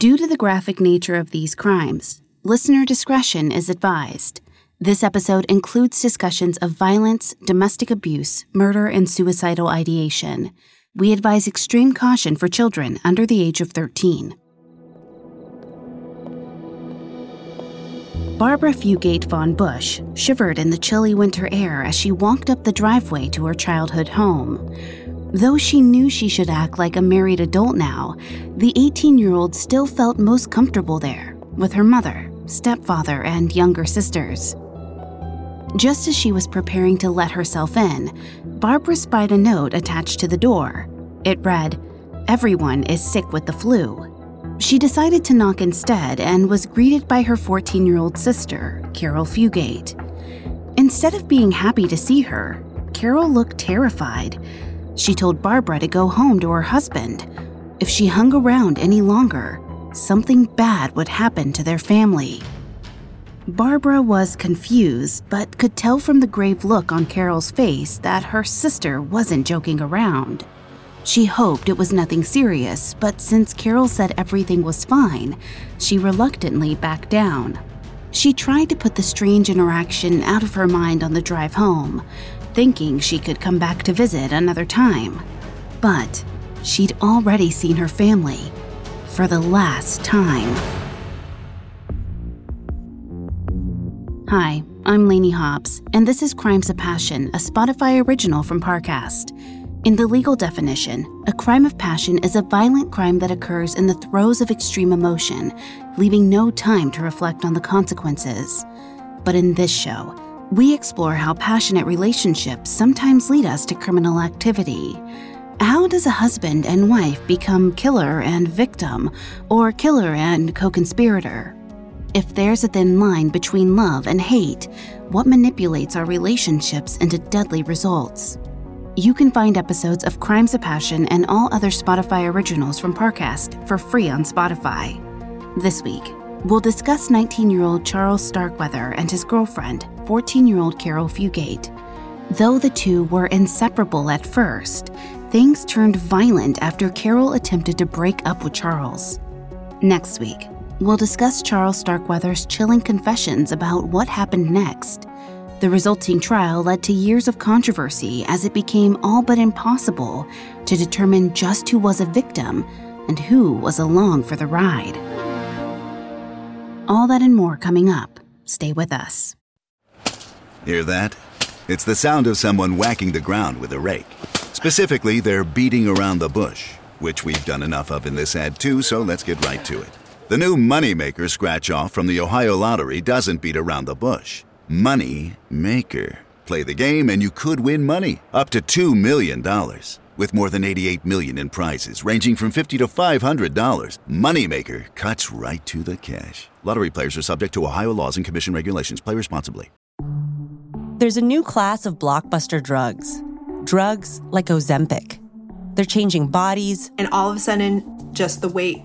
Due to the graphic nature of these crimes, listener discretion is advised. This episode includes discussions of violence, domestic abuse, murder, and suicidal ideation. We advise extreme caution for children under the age of 13. Barbara Fugate von Busch shivered in the chilly winter air as she walked up the driveway to her childhood home. Though she knew she should act like a married adult now, the 18 year old still felt most comfortable there with her mother, stepfather, and younger sisters. Just as she was preparing to let herself in, Barbara spied a note attached to the door. It read, Everyone is sick with the flu. She decided to knock instead and was greeted by her 14 year old sister, Caril Fugate. Instead of being happy to see her, Caril looked terrified. She told Barbara to go home to her husband. If she hung around any longer, something bad would happen to their family. Barbara was confused, but could tell from the grave look on Caril's face that her sister wasn't joking around. She hoped it was nothing serious, but since Caril said everything was fine, she reluctantly backed down. She tried to put the strange interaction out of her mind on the drive home, thinking she could come back to visit another time. But she'd already seen her family for the last time. Hi, I'm Lainey Hobbs, and this is Crimes of Passion, a Spotify original from Parcast. In the legal definition, a crime of passion is a violent crime that occurs in the throes of extreme emotion, leaving no time to reflect on the consequences. But in this show, we explore how passionate relationships sometimes lead us to criminal activity. How does a husband and wife become killer and victim, or killer and co conspirator? If there's a thin line between love and hate, what manipulates our relationships into deadly results? You can find episodes of Crimes of Passion and all other Spotify originals from Parcast for free on Spotify. This week, we'll discuss 19 year old Charles Starkweather and his girlfriend, 14 year old Caril Fugate. Though the two were inseparable at first, things turned violent after Caril attempted to break up with Charles. Next week, we'll discuss Charles Starkweather's chilling confessions about what happened next the resulting trial led to years of controversy as it became all but impossible to determine just who was a victim and who was along for the ride. All that and more coming up. Stay with us. Hear that? It's the sound of someone whacking the ground with a rake. Specifically, they're beating around the bush, which we've done enough of in this ad too, so let's get right to it. The new Moneymaker scratch off from the Ohio Lottery doesn't beat around the bush. Money Maker. Play the game and you could win money up to $2 million. With more than 88 million in prizes ranging from 50 to $500, Moneymaker cuts right to the cash. Lottery players are subject to Ohio laws and commission regulations. Play responsibly. There's a new class of blockbuster drugs. Drugs like Ozempic. They're changing bodies. And all of a sudden, just the weight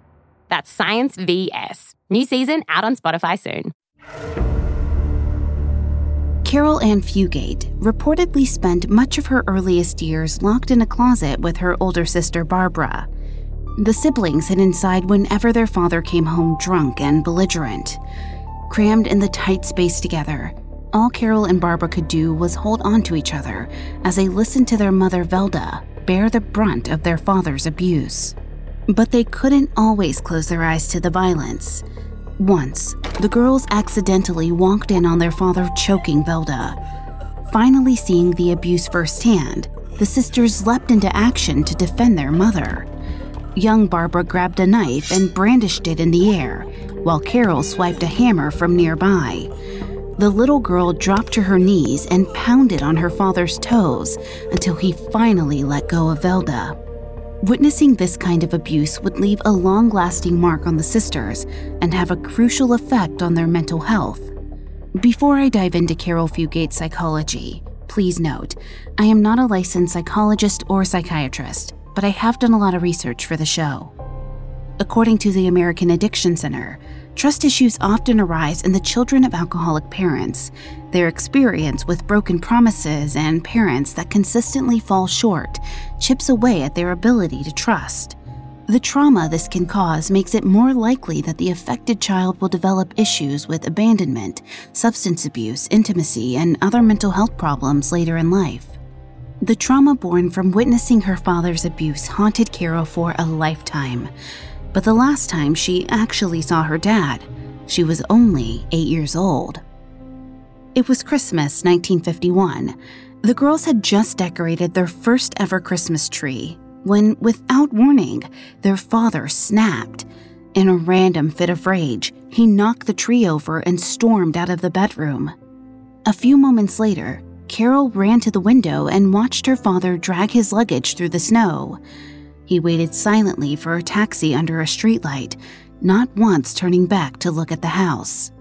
That's Science VS. New season out on Spotify soon. Caril Ann Fugate reportedly spent much of her earliest years locked in a closet with her older sister Barbara. The siblings hid inside whenever their father came home drunk and belligerent. Crammed in the tight space together, all Caril and Barbara could do was hold on to each other as they listened to their mother Velda bear the brunt of their father's abuse. But they couldn't always close their eyes to the violence. Once, the girls accidentally walked in on their father choking Velda. Finally seeing the abuse firsthand, the sisters leapt into action to defend their mother. Young Barbara grabbed a knife and brandished it in the air, while Caril swiped a hammer from nearby. The little girl dropped to her knees and pounded on her father's toes until he finally let go of Velda. Witnessing this kind of abuse would leave a long lasting mark on the sisters and have a crucial effect on their mental health. Before I dive into Caril Fugate's psychology, please note I am not a licensed psychologist or psychiatrist, but I have done a lot of research for the show. According to the American Addiction Center, Trust issues often arise in the children of alcoholic parents. Their experience with broken promises and parents that consistently fall short chips away at their ability to trust. The trauma this can cause makes it more likely that the affected child will develop issues with abandonment, substance abuse, intimacy, and other mental health problems later in life. The trauma born from witnessing her father's abuse haunted Caril for a lifetime but the last time she actually saw her dad, she was only eight years old. It was Christmas 1951. The girls had just decorated their first ever Christmas tree when, without warning, their father snapped. In a random fit of rage, he knocked the tree over and stormed out of the bedroom. A few moments later, Caril ran to the window and watched her father drag his luggage through the snow. He waited silently for a taxi under a streetlight, not once turning back to look at the house.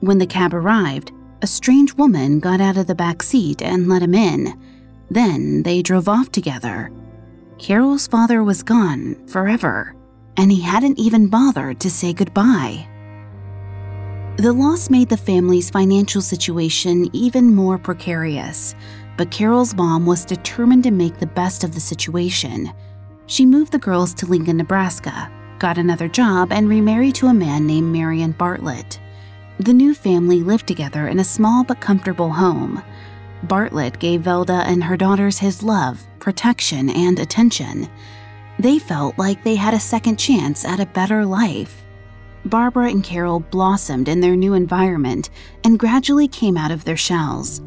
When the cab arrived, a strange woman got out of the back seat and let him in. Then they drove off together. Caril's father was gone forever, and he hadn't even bothered to say goodbye. The loss made the family's financial situation even more precarious, but Caril's mom was determined to make the best of the situation she moved the girls to Lincoln, Nebraska, got another job, and remarried to a man named Marion Bartlett. The new family lived together in a small but comfortable home. Bartlett gave Velda and her daughters his love, protection, and attention. They felt like they had a second chance at a better life. Barbara and Caril blossomed in their new environment and gradually came out of their shells.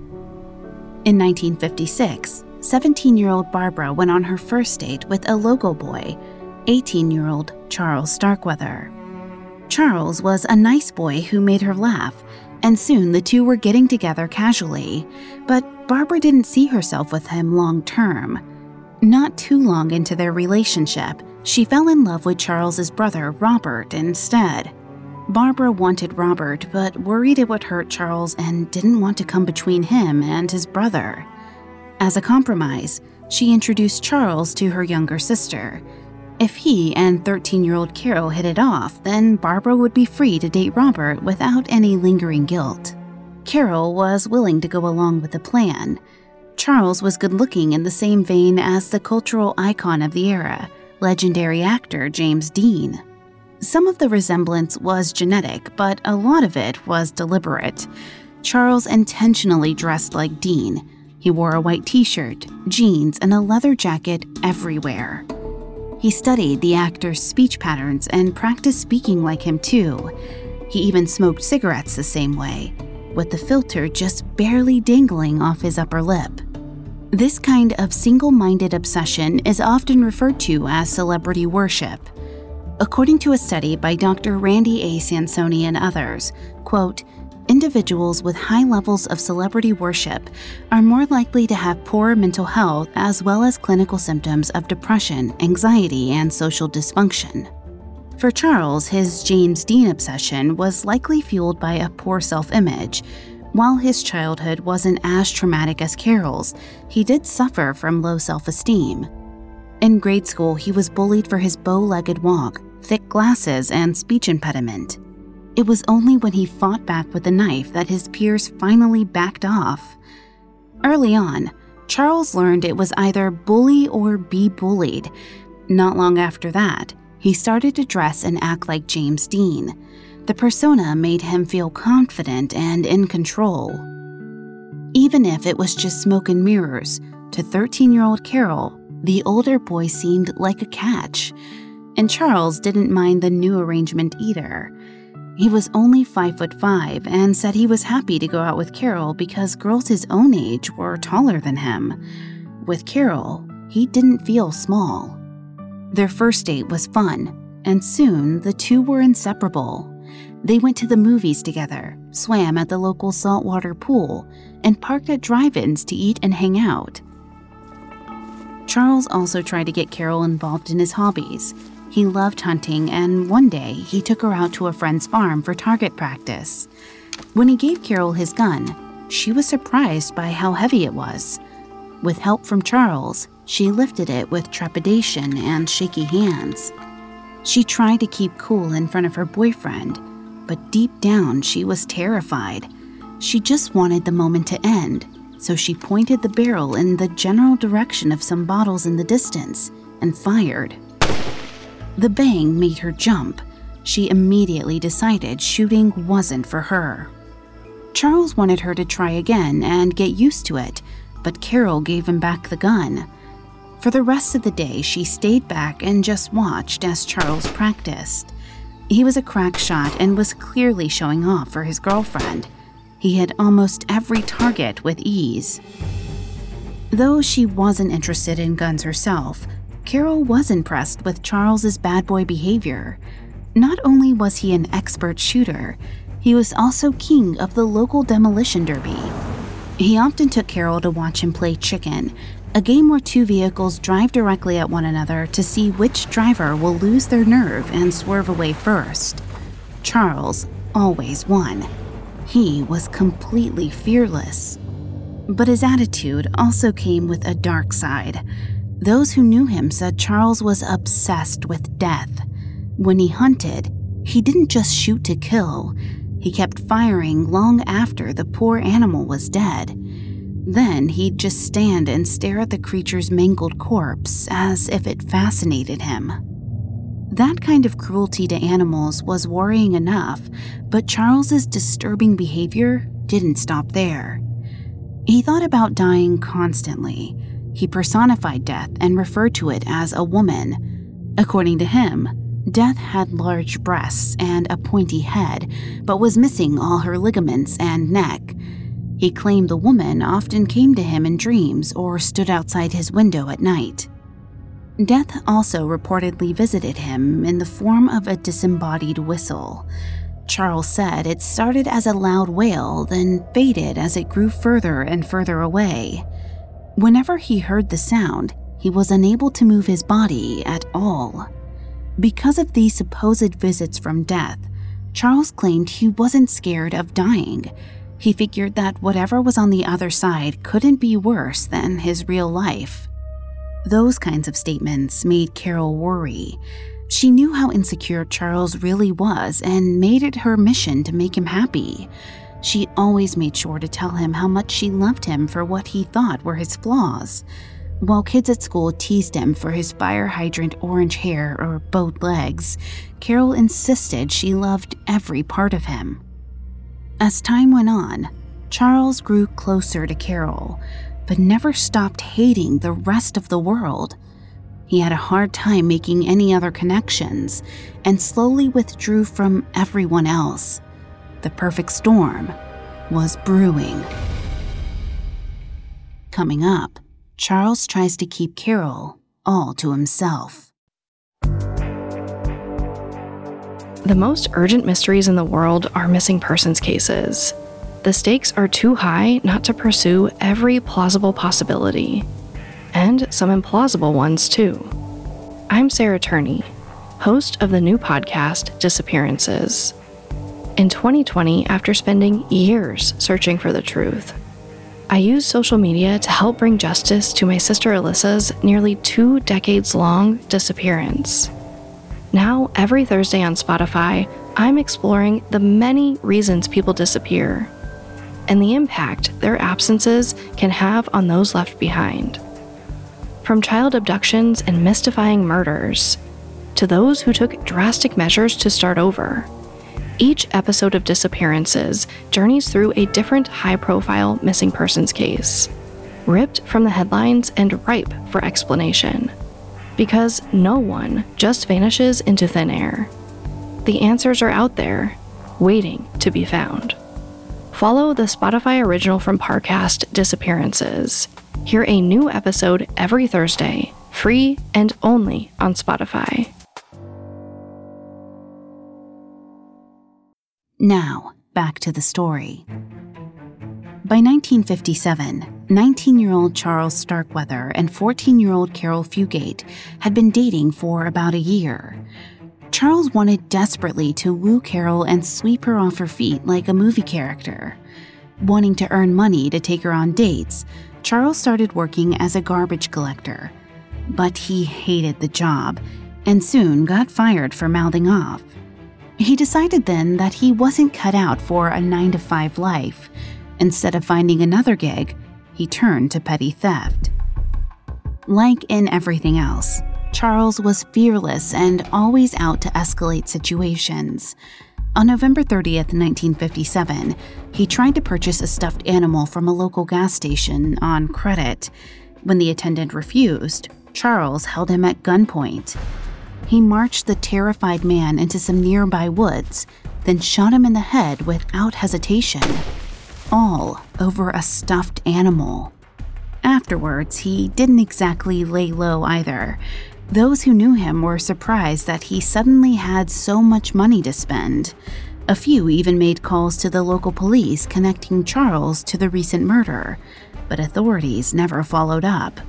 In 1956, 17 year old Barbara went on her first date with a local boy, 18 year old Charles Starkweather. Charles was a nice boy who made her laugh, and soon the two were getting together casually. But Barbara didn't see herself with him long term. Not too long into their relationship, she fell in love with Charles's brother, Robert, instead. Barbara wanted Robert, but worried it would hurt Charles and didn't want to come between him and his brother. As a compromise, she introduced Charles to her younger sister. If he and 13 year old Caril hit it off, then Barbara would be free to date Robert without any lingering guilt. Caril was willing to go along with the plan. Charles was good looking in the same vein as the cultural icon of the era, legendary actor James Dean. Some of the resemblance was genetic, but a lot of it was deliberate. Charles intentionally dressed like Dean, he wore a white t shirt, jeans, and a leather jacket everywhere. He studied the actor's speech patterns and practiced speaking like him too. He even smoked cigarettes the same way, with the filter just barely dangling off his upper lip. This kind of single minded obsession is often referred to as celebrity worship. According to a study by Dr. Randy A. Sansone and others, quote, individuals with high levels of celebrity worship are more likely to have poor mental health as well as clinical symptoms of depression, anxiety, and social dysfunction. For Charles, his James Dean obsession was likely fueled by a poor self image. While his childhood wasn't as traumatic as Caril's, he did suffer from low self esteem. In grade school, he was bullied for his bow legged walk, thick glasses, and speech impediment. It was only when he fought back with a knife that his peers finally backed off. Early on, Charles learned it was either bully or be bullied. Not long after that, he started to dress and act like James Dean. The persona made him feel confident and in control. Even if it was just smoke and mirrors, to 13 year old Caril, the older boy seemed like a catch. And Charles didn't mind the new arrangement either. He was only 5 foot 5 and said he was happy to go out with Caril because girls his own age were taller than him. With Caril, he didn't feel small. Their first date was fun, and soon the two were inseparable. They went to the movies together, swam at the local saltwater pool, and parked at drive ins to eat and hang out. Charles also tried to get Caril involved in his hobbies. He loved hunting, and one day he took her out to a friend's farm for target practice. When he gave Caril his gun, she was surprised by how heavy it was. With help from Charles, she lifted it with trepidation and shaky hands. She tried to keep cool in front of her boyfriend, but deep down she was terrified. She just wanted the moment to end, so she pointed the barrel in the general direction of some bottles in the distance and fired. The bang made her jump. She immediately decided shooting wasn't for her. Charles wanted her to try again and get used to it, but Caril gave him back the gun. For the rest of the day, she stayed back and just watched as Charles practiced. He was a crack shot and was clearly showing off for his girlfriend. He hit almost every target with ease. Though she wasn't interested in guns herself, Caril was impressed with Charles's bad boy behavior. Not only was he an expert shooter, he was also king of the local demolition derby. He often took Caril to watch him play chicken, a game where two vehicles drive directly at one another to see which driver will lose their nerve and swerve away first. Charles always won. He was completely fearless. But his attitude also came with a dark side. Those who knew him said Charles was obsessed with death. When he hunted, he didn't just shoot to kill, he kept firing long after the poor animal was dead. Then he'd just stand and stare at the creature's mangled corpse as if it fascinated him. That kind of cruelty to animals was worrying enough, but Charles's disturbing behavior didn't stop there. He thought about dying constantly. He personified death and referred to it as a woman. According to him, Death had large breasts and a pointy head, but was missing all her ligaments and neck. He claimed the woman often came to him in dreams or stood outside his window at night. Death also reportedly visited him in the form of a disembodied whistle. Charles said it started as a loud wail, then faded as it grew further and further away. Whenever he heard the sound, he was unable to move his body at all. Because of these supposed visits from death, Charles claimed he wasn't scared of dying. He figured that whatever was on the other side couldn't be worse than his real life. Those kinds of statements made Caril worry. She knew how insecure Charles really was and made it her mission to make him happy. She always made sure to tell him how much she loved him for what he thought were his flaws. While kids at school teased him for his fire hydrant orange hair or bowed legs, Caril insisted she loved every part of him. As time went on, Charles grew closer to Caril, but never stopped hating the rest of the world. He had a hard time making any other connections and slowly withdrew from everyone else. The perfect storm was brewing. Coming up, Charles tries to keep Caril all to himself. The most urgent mysteries in the world are missing persons cases. The stakes are too high not to pursue every plausible possibility, and some implausible ones too. I'm Sarah Turney, host of the new podcast Disappearances. In 2020, after spending years searching for the truth, I used social media to help bring justice to my sister Alyssa's nearly two decades long disappearance. Now, every Thursday on Spotify, I'm exploring the many reasons people disappear and the impact their absences can have on those left behind. From child abductions and mystifying murders to those who took drastic measures to start over. Each episode of Disappearances journeys through a different high profile missing persons case, ripped from the headlines and ripe for explanation. Because no one just vanishes into thin air. The answers are out there, waiting to be found. Follow the Spotify original from Parcast Disappearances. Hear a new episode every Thursday free and only on Spotify. Now, back to the story. By 1957, 19 year old Charles Starkweather and 14 year old Caril Fugate had been dating for about a year. Charles wanted desperately to woo Caril and sweep her off her feet like a movie character. Wanting to earn money to take her on dates, Charles started working as a garbage collector. But he hated the job and soon got fired for mouthing off. He decided then that he wasn't cut out for a 9 to 5 life. Instead of finding another gig, he turned to petty theft. Like in everything else, Charles was fearless and always out to escalate situations. On November 30th, 1957, he tried to purchase a stuffed animal from a local gas station on credit. When the attendant refused, Charles held him at gunpoint. He marched the terrified man into some nearby woods, then shot him in the head without hesitation. All over a stuffed animal. Afterwards, he didn't exactly lay low either. Those who knew him were surprised that he suddenly had so much money to spend. A few even made calls to the local police connecting Charles to the recent murder, but authorities never followed up.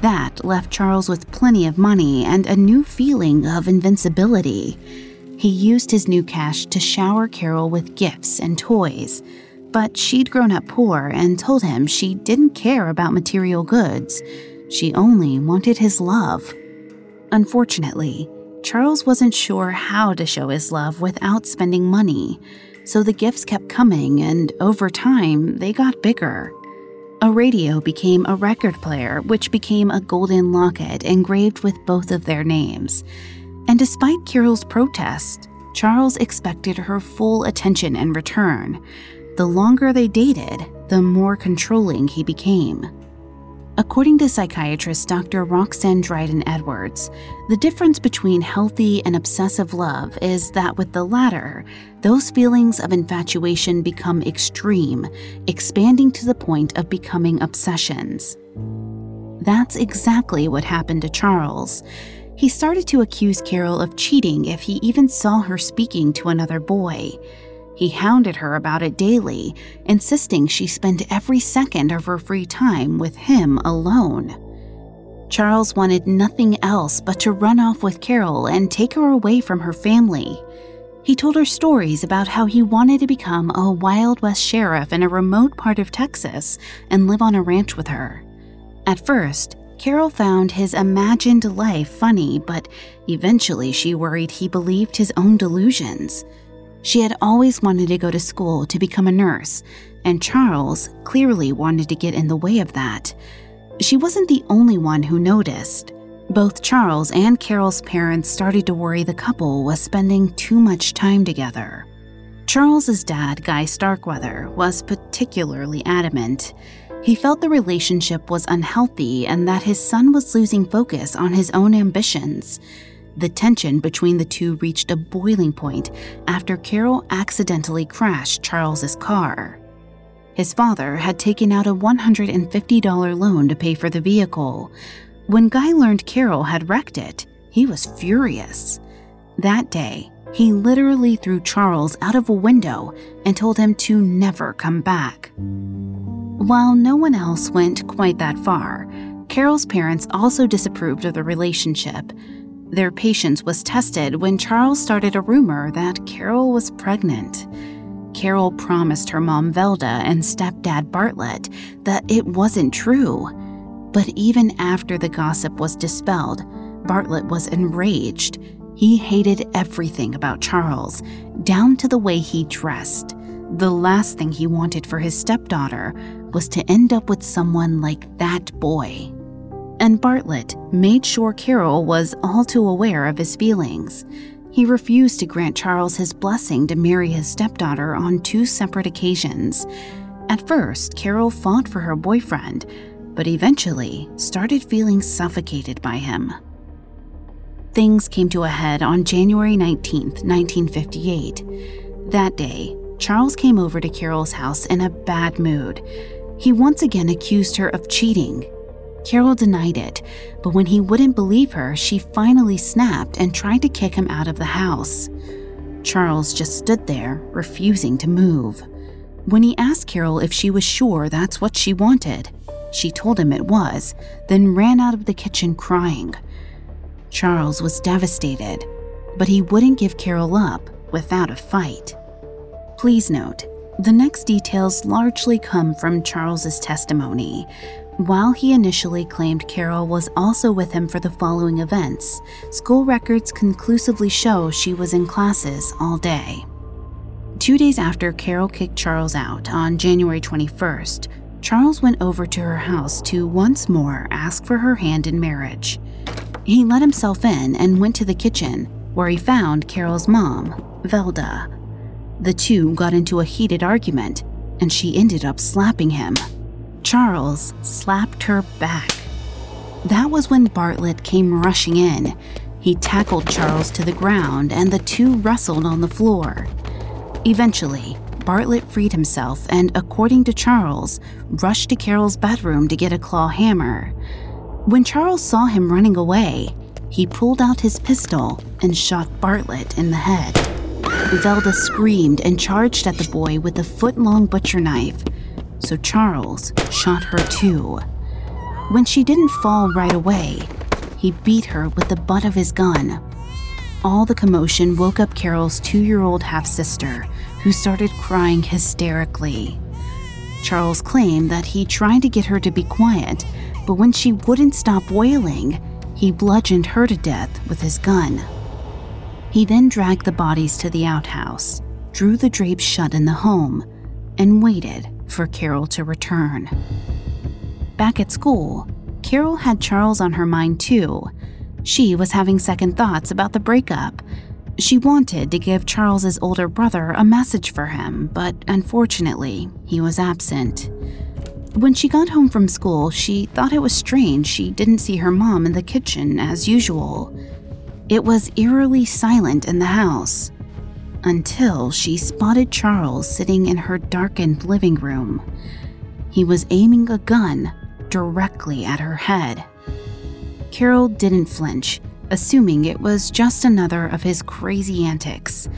That left Charles with plenty of money and a new feeling of invincibility. He used his new cash to shower Caril with gifts and toys, but she'd grown up poor and told him she didn't care about material goods. She only wanted his love. Unfortunately, Charles wasn't sure how to show his love without spending money, so the gifts kept coming, and over time, they got bigger. A radio became a record player, which became a golden locket engraved with both of their names. And despite Caril's protest, Charles expected her full attention in return. The longer they dated, the more controlling he became. According to psychiatrist Dr. Roxanne Dryden Edwards, the difference between healthy and obsessive love is that with the latter, those feelings of infatuation become extreme, expanding to the point of becoming obsessions. That's exactly what happened to Charles. He started to accuse Caril of cheating if he even saw her speaking to another boy. He hounded her about it daily, insisting she spend every second of her free time with him alone. Charles wanted nothing else but to run off with Caril and take her away from her family. He told her stories about how he wanted to become a Wild West sheriff in a remote part of Texas and live on a ranch with her. At first, Caril found his imagined life funny, but eventually she worried he believed his own delusions. She had always wanted to go to school to become a nurse, and Charles clearly wanted to get in the way of that. She wasn't the only one who noticed. Both Charles and Caril's parents started to worry the couple was spending too much time together. Charles's dad, Guy Starkweather, was particularly adamant. He felt the relationship was unhealthy and that his son was losing focus on his own ambitions. The tension between the two reached a boiling point after Caril accidentally crashed Charles's car. His father had taken out a $150 loan to pay for the vehicle. When Guy learned Caril had wrecked it, he was furious. That day, he literally threw Charles out of a window and told him to never come back. While no one else went quite that far, Caril's parents also disapproved of the relationship. Their patience was tested when Charles started a rumor that Caril was pregnant. Caril promised her mom Velda and stepdad Bartlett that it wasn't true. But even after the gossip was dispelled, Bartlett was enraged. He hated everything about Charles, down to the way he dressed. The last thing he wanted for his stepdaughter was to end up with someone like that boy and Bartlett made sure Caril was all too aware of his feelings. He refused to grant Charles his blessing to marry his stepdaughter on two separate occasions. At first, Caril fought for her boyfriend, but eventually started feeling suffocated by him. Things came to a head on January 19, 1958. That day, Charles came over to Caril's house in a bad mood. He once again accused her of cheating Caril denied it, but when he wouldn't believe her, she finally snapped and tried to kick him out of the house. Charles just stood there, refusing to move. When he asked Caril if she was sure that's what she wanted, she told him it was, then ran out of the kitchen crying. Charles was devastated, but he wouldn't give Caril up without a fight. Please note, the next details largely come from Charles's testimony. While he initially claimed Caril was also with him for the following events, school records conclusively show she was in classes all day. Two days after Caril kicked Charles out on January 21st, Charles went over to her house to once more ask for her hand in marriage. He let himself in and went to the kitchen, where he found Caril's mom, Velda. The two got into a heated argument, and she ended up slapping him. Charles slapped her back. That was when Bartlett came rushing in. He tackled Charles to the ground, and the two wrestled on the floor. Eventually, Bartlett freed himself and, according to Charles, rushed to Caril's bedroom to get a claw hammer. When Charles saw him running away, he pulled out his pistol and shot Bartlett in the head. Velda screamed and charged at the boy with a foot long butcher knife, so Charles shot her too. When she didn't fall right away, he beat her with the butt of his gun. All the commotion woke up Caril's two year old half sister, who started crying hysterically. Charles claimed that he tried to get her to be quiet, but when she wouldn't stop wailing, he bludgeoned her to death with his gun. He then dragged the bodies to the outhouse, drew the drapes shut in the home, and waited for Caril to return. Back at school, Caril had Charles on her mind too. She was having second thoughts about the breakup she wanted to give Charles's older brother a message for him, but unfortunately, he was absent. When she got home from school, she thought it was strange she didn't see her mom in the kitchen as usual. It was eerily silent in the house until she spotted Charles sitting in her darkened living room. He was aiming a gun directly at her head. Caril didn't flinch assuming it was just another of his crazy antics.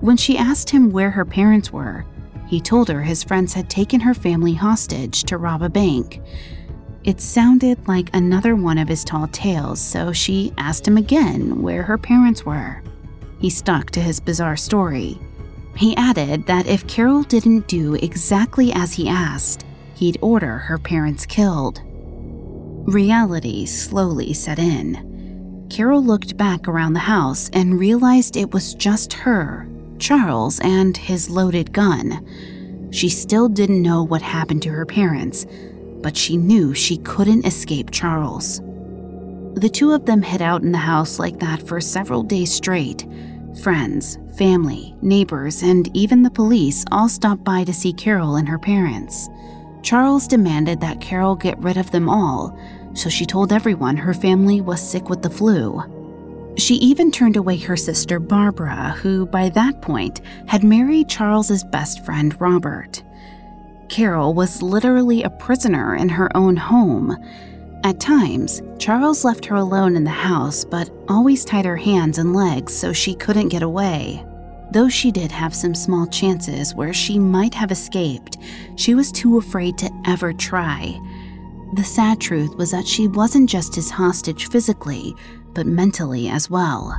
When she asked him where her parents were, he told her his friends had taken her family hostage to rob a bank. It sounded like another one of his tall tales, so she asked him again where her parents were. He stuck to his bizarre story. He added that if Caril didn't do exactly as he asked, he'd order her parents killed. Reality slowly set in. Caril looked back around the house and realized it was just her, Charles, and his loaded gun. She still didn't know what happened to her parents, but she knew she couldn't escape Charles. The two of them hid out in the house like that for several days straight. Friends, family, neighbors, and even the police all stopped by to see Caril and her parents. Charles demanded that Caril get rid of them all, so she told everyone her family was sick with the flu. She even turned away her sister Barbara, who by that point had married Charles's best friend Robert. Caril was literally a prisoner in her own home. At times, Charles left her alone in the house, but always tied her hands and legs so she couldn't get away. Though she did have some small chances where she might have escaped, she was too afraid to ever try the sad truth was that she wasn't just his hostage physically, but mentally as well.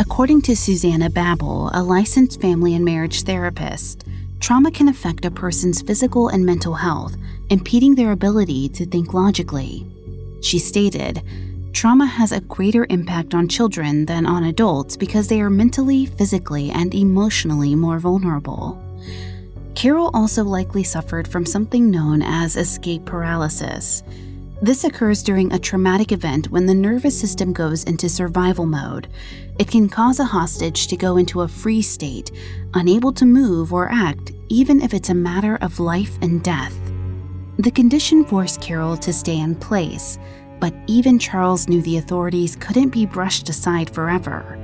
According to Susanna Babbel, a licensed family and marriage therapist, trauma can affect a person's physical and mental health, impeding their ability to think logically. She stated, Trauma has a greater impact on children than on adults because they are mentally, physically, and emotionally more vulnerable. Caril also likely suffered from something known as escape paralysis. This occurs during a traumatic event when the nervous system goes into survival mode. It can cause a hostage to go into a freeze state, unable to move or act, even if it's a matter of life and death. The condition forced Caril to stay in place, but even Charles knew the authorities couldn't be brushed aside forever.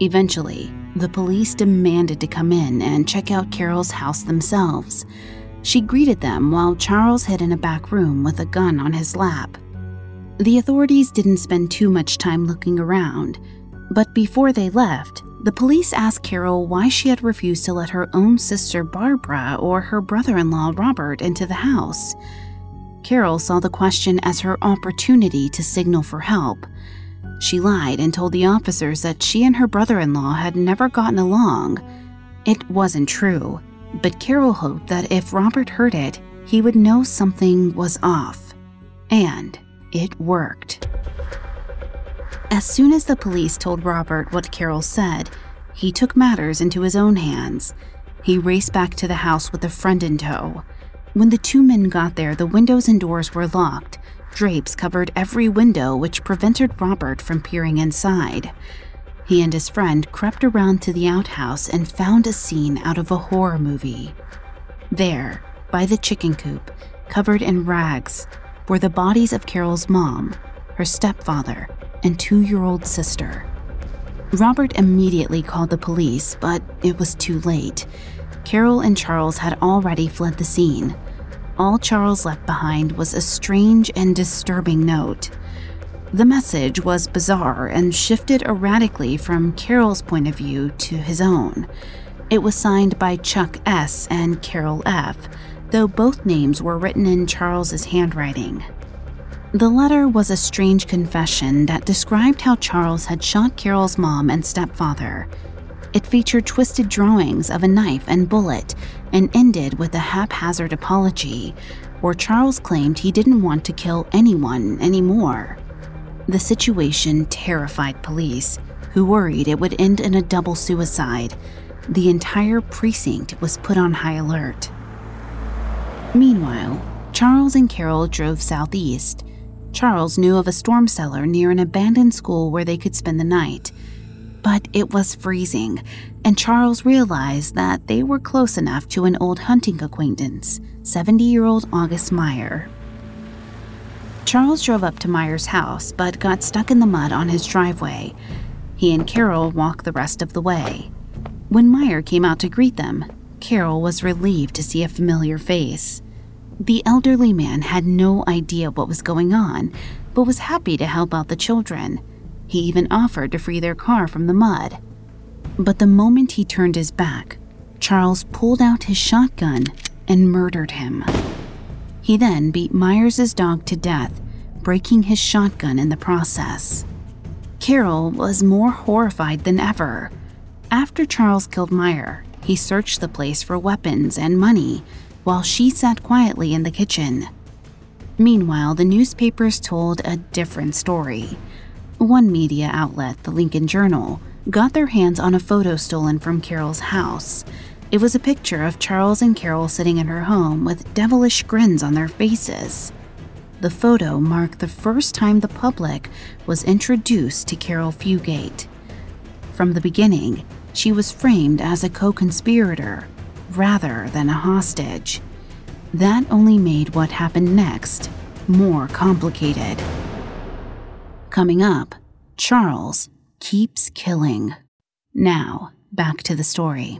Eventually, the police demanded to come in and check out Caril's house themselves. She greeted them while Charles hid in a back room with a gun on his lap. The authorities didn't spend too much time looking around, but before they left, the police asked Caril why she had refused to let her own sister Barbara or her brother in law Robert into the house. Caril saw the question as her opportunity to signal for help. She lied and told the officers that she and her brother in law had never gotten along. It wasn't true, but Caril hoped that if Robert heard it, he would know something was off. And it worked. As soon as the police told Robert what Caril said, he took matters into his own hands. He raced back to the house with a friend in tow. When the two men got there, the windows and doors were locked. Drapes covered every window, which prevented Robert from peering inside. He and his friend crept around to the outhouse and found a scene out of a horror movie. There, by the chicken coop, covered in rags, were the bodies of Caril's mom, her stepfather, and two year old sister. Robert immediately called the police, but it was too late. Caril and Charles had already fled the scene. All Charles left behind was a strange and disturbing note. The message was bizarre and shifted erratically from Caril's point of view to his own. It was signed by Chuck S. and Caril F., though both names were written in Charles's handwriting. The letter was a strange confession that described how Charles had shot Caril's mom and stepfather. It featured twisted drawings of a knife and bullet and ended with a haphazard apology, where Charles claimed he didn't want to kill anyone anymore. The situation terrified police, who worried it would end in a double suicide. The entire precinct was put on high alert. Meanwhile, Charles and Caril drove southeast Charles knew of a storm cellar near an abandoned school where they could spend the night. But it was freezing, and Charles realized that they were close enough to an old hunting acquaintance, 70 year old August Meyer. Charles drove up to Meyer's house but got stuck in the mud on his driveway. He and Caril walked the rest of the way. When Meyer came out to greet them, Caril was relieved to see a familiar face. The elderly man had no idea what was going on, but was happy to help out the children. He even offered to free their car from the mud. But the moment he turned his back, Charles pulled out his shotgun and murdered him. He then beat Myers' dog to death, breaking his shotgun in the process. Caril was more horrified than ever. After Charles killed Meyer, he searched the place for weapons and money, while she sat quietly in the kitchen. Meanwhile, the newspapers told a different story. One media outlet, the Lincoln Journal, got their hands on a photo stolen from Caril's house. It was a picture of Charles and Caril sitting in her home with devilish grins on their faces. The photo marked the first time the public was introduced to Caril Fugate. From the beginning, she was framed as a co conspirator, rather than a hostage. That only made what happened next more complicated. Coming up, Charles keeps killing. Now, back to the story.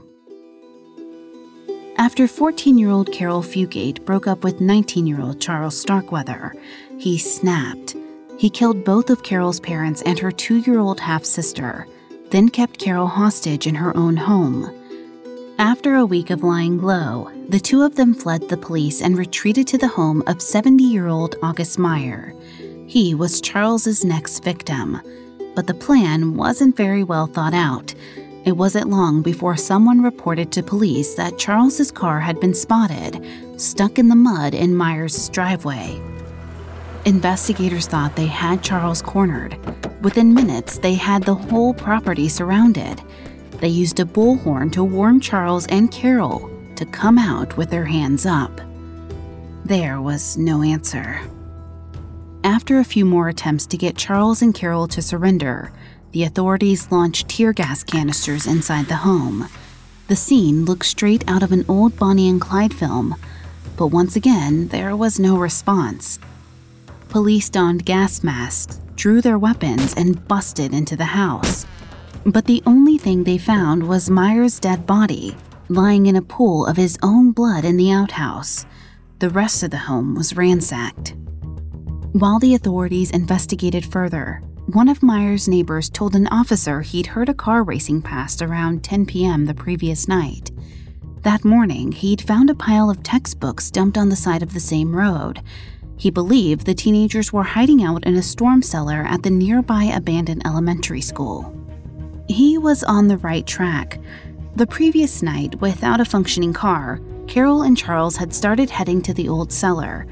After 14 year old Caril Fugate broke up with 19 year old Charles Starkweather, he snapped. He killed both of Caril's parents and her two year old half sister, then kept Caril hostage in her own home. After a week of lying low, the two of them fled the police and retreated to the home of 70 year old August Meyer. He was Charles's next victim, but the plan wasn't very well thought out. It wasn't long before someone reported to police that Charles's car had been spotted, stuck in the mud in Meyer's driveway. Investigators thought they had Charles cornered. Within minutes, they had the whole property surrounded. They used a bullhorn to warn Charles and Caril to come out with their hands up. There was no answer. After a few more attempts to get Charles and Caril to surrender, the authorities launched tear gas canisters inside the home. The scene looked straight out of an old Bonnie and Clyde film, but once again, there was no response. Police donned gas masks, drew their weapons, and busted into the house. But the only thing they found was Meyer's dead body, lying in a pool of his own blood in the outhouse. The rest of the home was ransacked. While the authorities investigated further, one of Meyer's neighbors told an officer he'd heard a car racing past around 10 p.m. the previous night. That morning, he'd found a pile of textbooks dumped on the side of the same road. He believed the teenagers were hiding out in a storm cellar at the nearby abandoned elementary school. He was on the right track. The previous night, without a functioning car, Caril and Charles had started heading to the old cellar.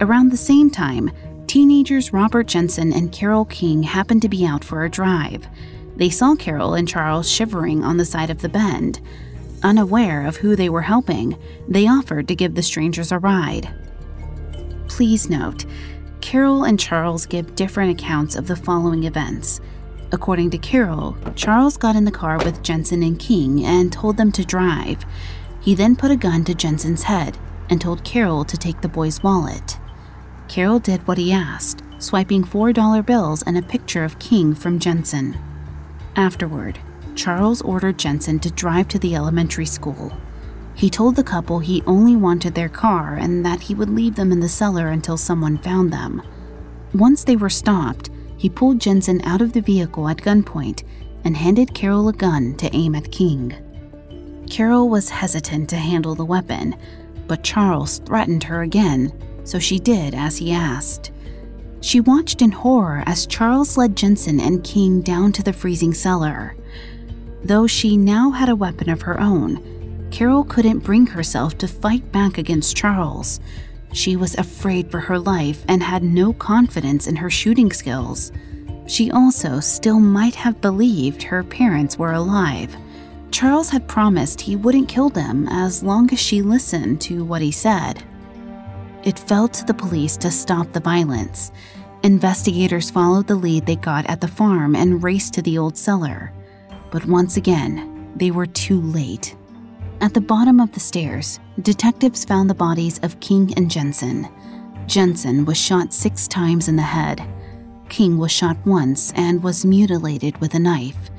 Around the same time, teenagers Robert Jensen and Carol King happened to be out for a drive. They saw Caril and Charles shivering on the side of the bend. Unaware of who they were helping, they offered to give the strangers a ride. Please note, Caril and Charles give different accounts of the following events. According to Caril, Charles got in the car with Jensen and King and told them to drive. He then put a gun to Jensen's head and told Caril to take the boy's wallet. Caril did what he asked, swiping $4 bills and a picture of King from Jensen. Afterward, Charles ordered Jensen to drive to the elementary school. He told the couple he only wanted their car and that he would leave them in the cellar until someone found them. Once they were stopped, he pulled Jensen out of the vehicle at gunpoint and handed Caril a gun to aim at King. Caril was hesitant to handle the weapon, but Charles threatened her again, so she did as he asked. She watched in horror as Charles led Jensen and King down to the freezing cellar. Though she now had a weapon of her own, Caril couldn't bring herself to fight back against Charles. She was afraid for her life and had no confidence in her shooting skills. She also still might have believed her parents were alive. Charles had promised he wouldn't kill them as long as she listened to what he said. It fell to the police to stop the violence. Investigators followed the lead they got at the farm and raced to the old cellar. But once again, they were too late. At the bottom of the stairs, detectives found the bodies of King and Jensen. Jensen was shot six times in the head. King was shot once and was mutilated with a knife.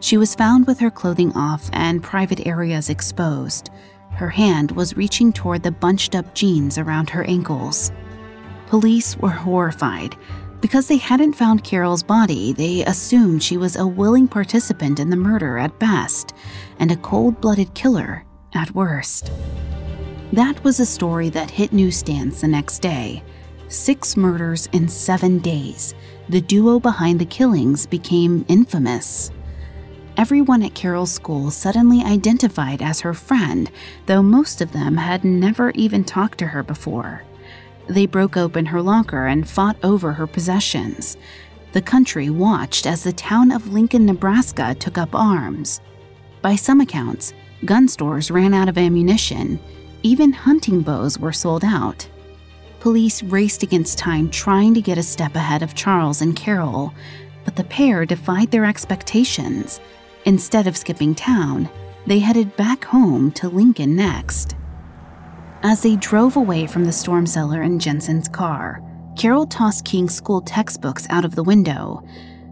She was found with her clothing off and private areas exposed. Her hand was reaching toward the bunched up jeans around her ankles. Police were horrified. Because they hadn't found Caril's body, they assumed she was a willing participant in the murder at best and a cold blooded killer at worst. That was a story that hit newsstands the next day. Six murders in seven days. The duo behind the killings became infamous. Everyone at Caril's school suddenly identified as her friend, though most of them had never even talked to her before. They broke open her locker and fought over her possessions. The country watched as the town of Lincoln, Nebraska took up arms. By some accounts, gun stores ran out of ammunition. Even hunting bows were sold out. Police raced against time trying to get a step ahead of Charles and Caril, but the pair defied their expectations. Instead of skipping town, they headed back home to Lincoln next. As they drove away from the storm cellar in Jensen's car, Caril tossed King's school textbooks out of the window.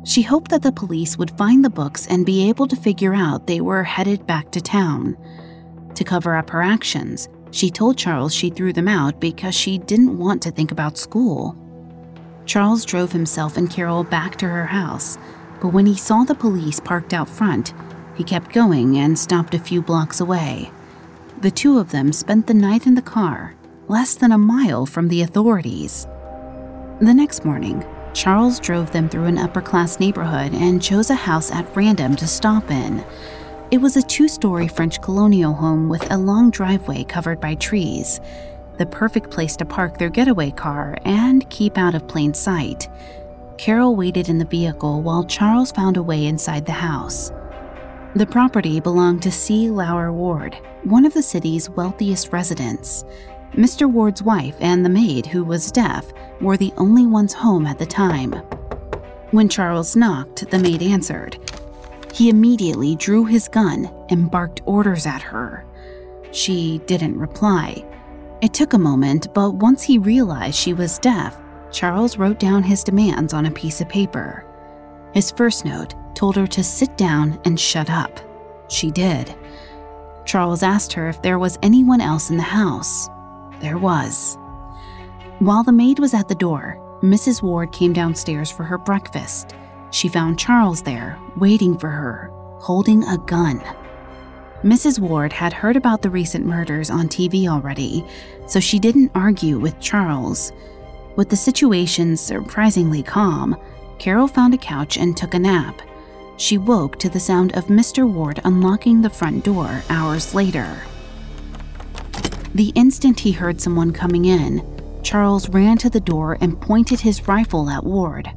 She hoped that the police would find the books and be able to figure out they were headed back to town. To cover up her actions, she told Charles she threw them out because she didn't want to think about school. Charles drove himself and Caril back to her house, but when he saw the police parked out front, he kept going and stopped a few blocks away. The two of them spent the night in the car, less than a mile from the authorities. The next morning, Charles drove them through an upper class neighborhood and chose a house at random to stop in. It was a two story French colonial home with a long driveway covered by trees, the perfect place to park their getaway car and keep out of plain sight. Caril waited in the vehicle while Charles found a way inside the house. The property belonged to C. Lauer Ward, one of the city's wealthiest residents. Mr. Ward's wife and the maid, who was deaf, were the only ones home at the time. When Charles knocked, the maid answered. He immediately drew his gun and barked orders at her. She didn't reply. It took a moment, but once he realized she was deaf, Charles wrote down his demands on a piece of paper. His first note told her to sit down and shut up. She did. Charles asked her if there was anyone else in the house. There was. While the maid was at the door, Mrs. Ward came downstairs for her breakfast. She found Charles there, waiting for her, holding a gun. Mrs. Ward had heard about the recent murders on TV already, so she didn't argue with Charles. With the situation surprisingly calm, Caril found a couch and took a nap. She woke to the sound of Mr. Ward unlocking the front door hours later. The instant he heard someone coming in, Charles ran to the door and pointed his rifle at Ward.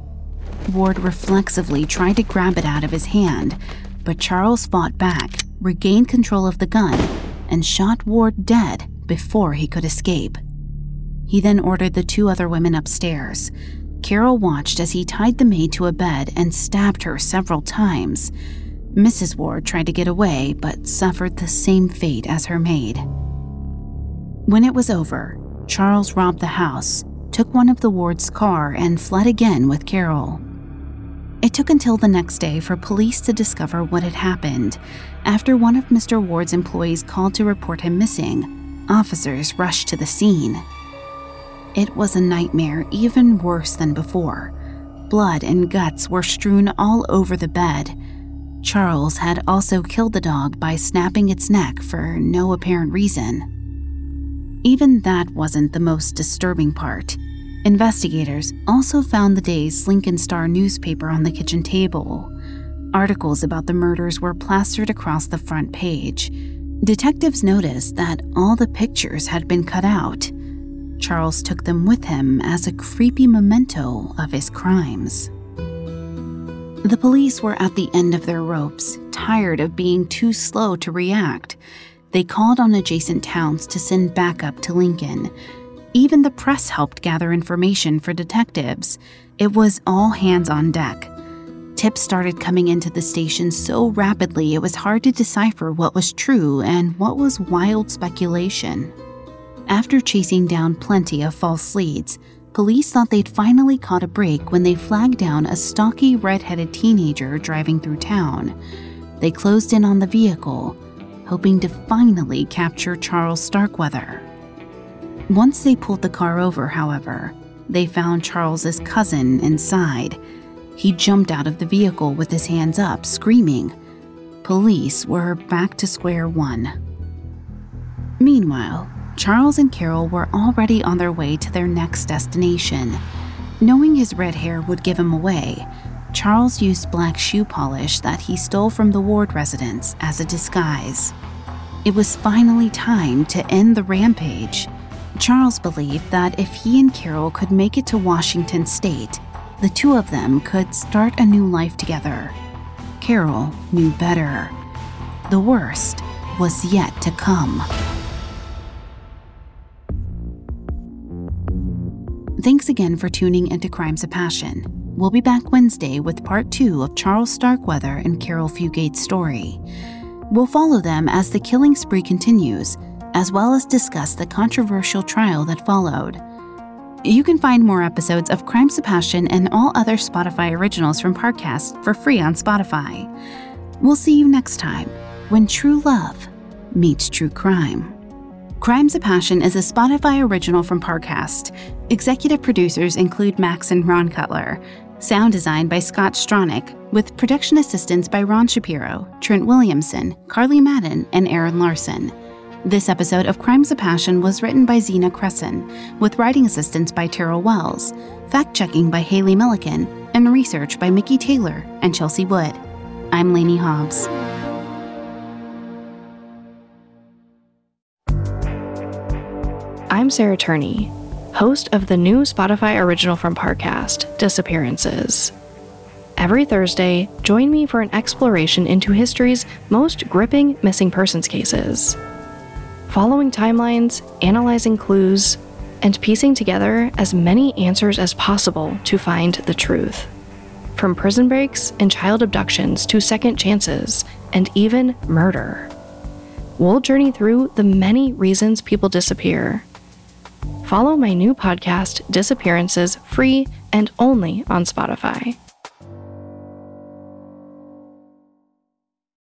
Ward reflexively tried to grab it out of his hand, but Charles fought back, regained control of the gun, and shot Ward dead before he could escape. He then ordered the two other women upstairs. Caril watched as he tied the maid to a bed and stabbed her several times. Mrs. Ward tried to get away, but suffered the same fate as her maid. When it was over, Charles robbed the house, took one of the Ward's car, and fled again with Caril. It took until the next day for police to discover what had happened. After one of Mr. Ward's employees called to report him missing, officers rushed to the scene. It was a nightmare even worse than before. Blood and guts were strewn all over the bed. Charles had also killed the dog by snapping its neck for no apparent reason. Even that wasn't the most disturbing part. Investigators also found the day's Lincoln Star newspaper on the kitchen table. Articles about the murders were plastered across the front page. Detectives noticed that all the pictures had been cut out. Charles took them with him as a creepy memento of his crimes. The police were at the end of their ropes, tired of being too slow to react. They called on adjacent towns to send backup to Lincoln, even the press helped gather information for detectives. It was all hands on deck. Tips started coming into the station so rapidly it was hard to decipher what was true and what was wild speculation. After chasing down plenty of false leads, police thought they'd finally caught a break when they flagged down a stocky red-headed teenager driving through town. They closed in on the vehicle, hoping to finally capture Charles Starkweather. Once they pulled the car over, however, they found Charles's cousin inside. He jumped out of the vehicle with his hands up, screaming. Police were back to square one. Meanwhile, Charles and Caril were already on their way to their next destination. Knowing his red hair would give him away, Charles used black shoe polish that he stole from the Ward residence as a disguise. It was finally time to end the rampage. Charles believed that if he and Caril could make it to Washington state, the two of them could start a new life together. Caril knew better. The worst was yet to come. Thanks again for tuning into Crimes of Passion. We'll be back Wednesday with part two of Charles Starkweather and Caril Fugate's story. We'll follow them as the killing spree continues as well as discuss the controversial trial that followed. You can find more episodes of Crimes of Passion and all other Spotify originals from Parcast for free on Spotify. We'll see you next time when true love meets true crime. Crimes of Passion is a Spotify original from Parcast. Executive producers include Max and Ron Cutler. Sound design by Scott Stronach, with production assistance by Ron Shapiro, Trent Williamson, Carly Madden, and Aaron Larson. This episode of Crimes of Passion was written by Zena Cresson, with writing assistance by Terrell Wells, fact checking by Haley Milliken, and research by Mickey Taylor and Chelsea Wood. I'm Lainey Hobbs. I'm Sarah Turney, host of the new Spotify original from Parcast, Disappearances. Every Thursday, join me for an exploration into history's most gripping missing persons cases following timelines, analyzing clues, and piecing together as many answers as possible to find the truth. From prison breaks and child abductions to second chances and even murder. We'll journey through the many reasons people disappear. Follow my new podcast, Disappearances, free and only on Spotify.